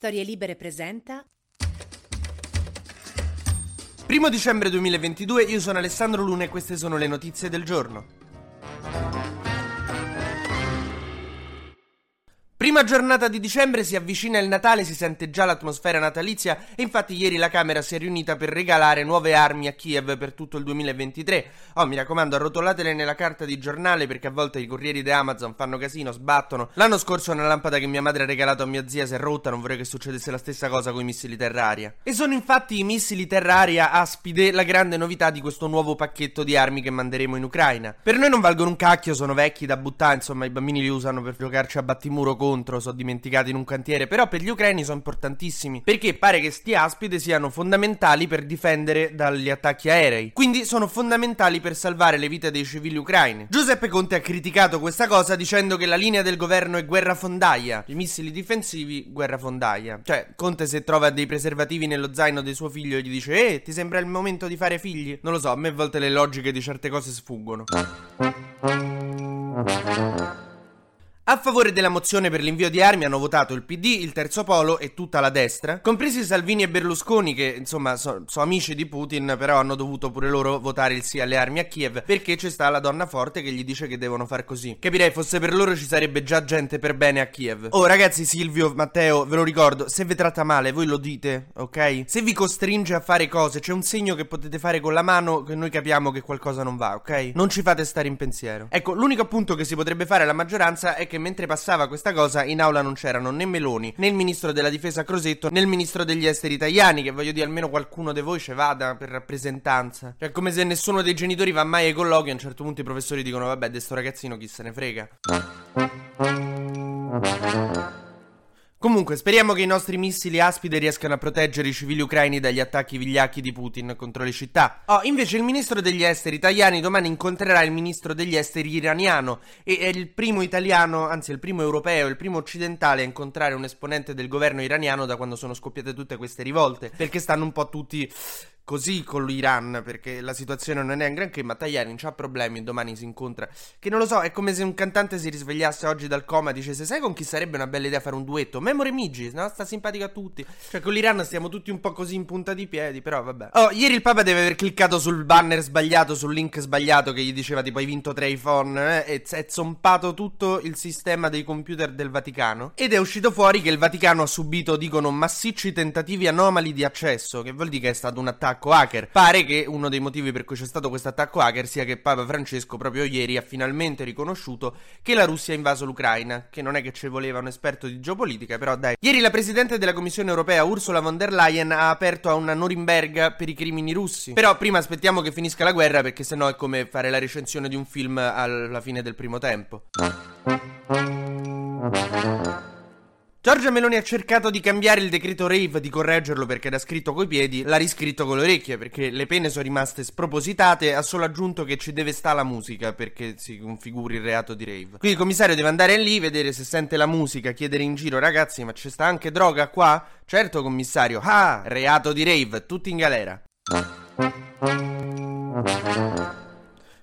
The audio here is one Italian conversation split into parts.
Storie Libere presenta Primo dicembre 2022, io sono Alessandro Luna e queste sono le notizie del giorno. Prima giornata di dicembre si avvicina il Natale, si sente già l'atmosfera natalizia e infatti ieri la Camera si è riunita per regalare nuove armi a Kiev per tutto il 2023. Oh, mi raccomando, arrotolatele nella carta di giornale perché a volte i corrieri di Amazon fanno casino, sbattono. L'anno scorso una lampada che mia madre ha regalato a mia zia si è rotta, non vorrei che succedesse la stessa cosa con i missili terra-aria. E sono infatti i missili terra-aria aspide la grande novità di questo nuovo pacchetto di armi che manderemo in Ucraina. Per noi non valgono un cacchio, sono vecchi da buttare, insomma i bambini li usano per giocarci a battimuro contro contro, sono dimenticati in un cantiere, però per gli ucraini sono importantissimi, perché pare che sti aspide siano fondamentali per difendere dagli attacchi aerei, quindi sono fondamentali per salvare le vite dei civili ucraini. Giuseppe Conte ha criticato questa cosa dicendo che la linea del governo è guerra fondaia, i missili difensivi guerra fondaia. Cioè, Conte se trova dei preservativi nello zaino di suo figlio gli dice "Eh, ti sembra il momento di fare figli?". Non lo so, a me a volte le logiche di certe cose sfuggono. A favore della mozione per l'invio di armi hanno votato il PD, il Terzo Polo e tutta la destra, compresi Salvini e Berlusconi che insomma sono so amici di Putin, però hanno dovuto pure loro votare il sì alle armi a Kiev perché c'è sta la donna forte che gli dice che devono far così. Capirei, fosse per loro ci sarebbe già gente per bene a Kiev. Oh ragazzi, Silvio, Matteo, ve lo ricordo, se vi tratta male voi lo dite, ok? Se vi costringe a fare cose, c'è un segno che potete fare con la mano che noi capiamo che qualcosa non va, ok? Non ci fate stare in pensiero. Ecco, l'unico appunto che si potrebbe fare alla maggioranza è che mentre passava questa cosa in aula non c'erano né Meloni, né il ministro della difesa Crosetto, né il ministro degli esteri italiani, che voglio dire almeno qualcuno di voi ce vada per rappresentanza. Cioè come se nessuno dei genitori va mai ai colloqui, a un certo punto i professori dicono vabbè, de sto ragazzino chi se ne frega. Comunque, speriamo che i nostri missili aspide riescano a proteggere i civili ucraini dagli attacchi vigliacchi di Putin contro le città. Oh, invece il ministro degli esteri italiani domani incontrerà il ministro degli esteri iraniano e è il primo italiano, anzi il primo europeo, il primo occidentale a incontrare un esponente del governo iraniano da quando sono scoppiate tutte queste rivolte, perché stanno un po' tutti così con l'Iran perché la situazione non è un granché ma non c'ha problemi domani si incontra. Che non lo so è come se un cantante si risvegliasse oggi dal coma e dicesse sai con chi sarebbe una bella idea fare un duetto? Memory Migi no? sta simpatico a tutti. Cioè con l'Iran stiamo tutti un po' così in punta di piedi però vabbè. Oh ieri il Papa deve aver cliccato sul banner sbagliato sul link sbagliato che gli diceva tipo hai vinto tre iPhone eh, e è zompato tutto il sistema dei computer del Vaticano. Ed è uscito fuori che il Vaticano ha subito dicono massicci tentativi anomali di accesso che vuol dire che è stato un attacco attacco hacker. Pare che uno dei motivi per cui c'è stato questo attacco hacker sia che Papa Francesco proprio ieri ha finalmente riconosciuto che la Russia ha invaso l'Ucraina, che non è che ci voleva un esperto di geopolitica, però dai. Ieri la presidente della Commissione europea Ursula von der Leyen ha aperto a una Norimberga per i crimini russi. Però prima aspettiamo che finisca la guerra perché sennò è come fare la recensione di un film alla fine del primo tempo. Giorgia Meloni ha cercato di cambiare il decreto rave, di correggerlo perché era scritto coi piedi, l'ha riscritto con le orecchie perché le pene sono rimaste spropositate, ha solo aggiunto che ci deve stare la musica perché si configuri il reato di rave. Quindi il commissario deve andare lì, vedere se sente la musica, chiedere in giro ragazzi ma c'è sta anche droga qua? Certo commissario, ah, reato di rave, tutti in galera.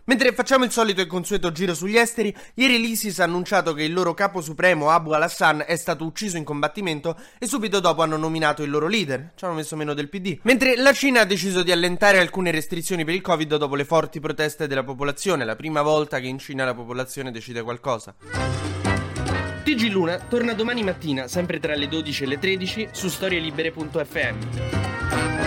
Mentre facciamo il solito e consueto giro sugli esteri, ieri l'ISIS ha annunciato che il loro capo supremo Abu al-Hassan è stato ucciso in combattimento e subito dopo hanno nominato il loro leader, ci hanno messo meno del PD. Mentre la Cina ha deciso di allentare alcune restrizioni per il Covid dopo le forti proteste della popolazione, la prima volta che in Cina la popolazione decide qualcosa. TG Luna torna domani mattina, sempre tra le 12 e le 13, su storielibere.fm.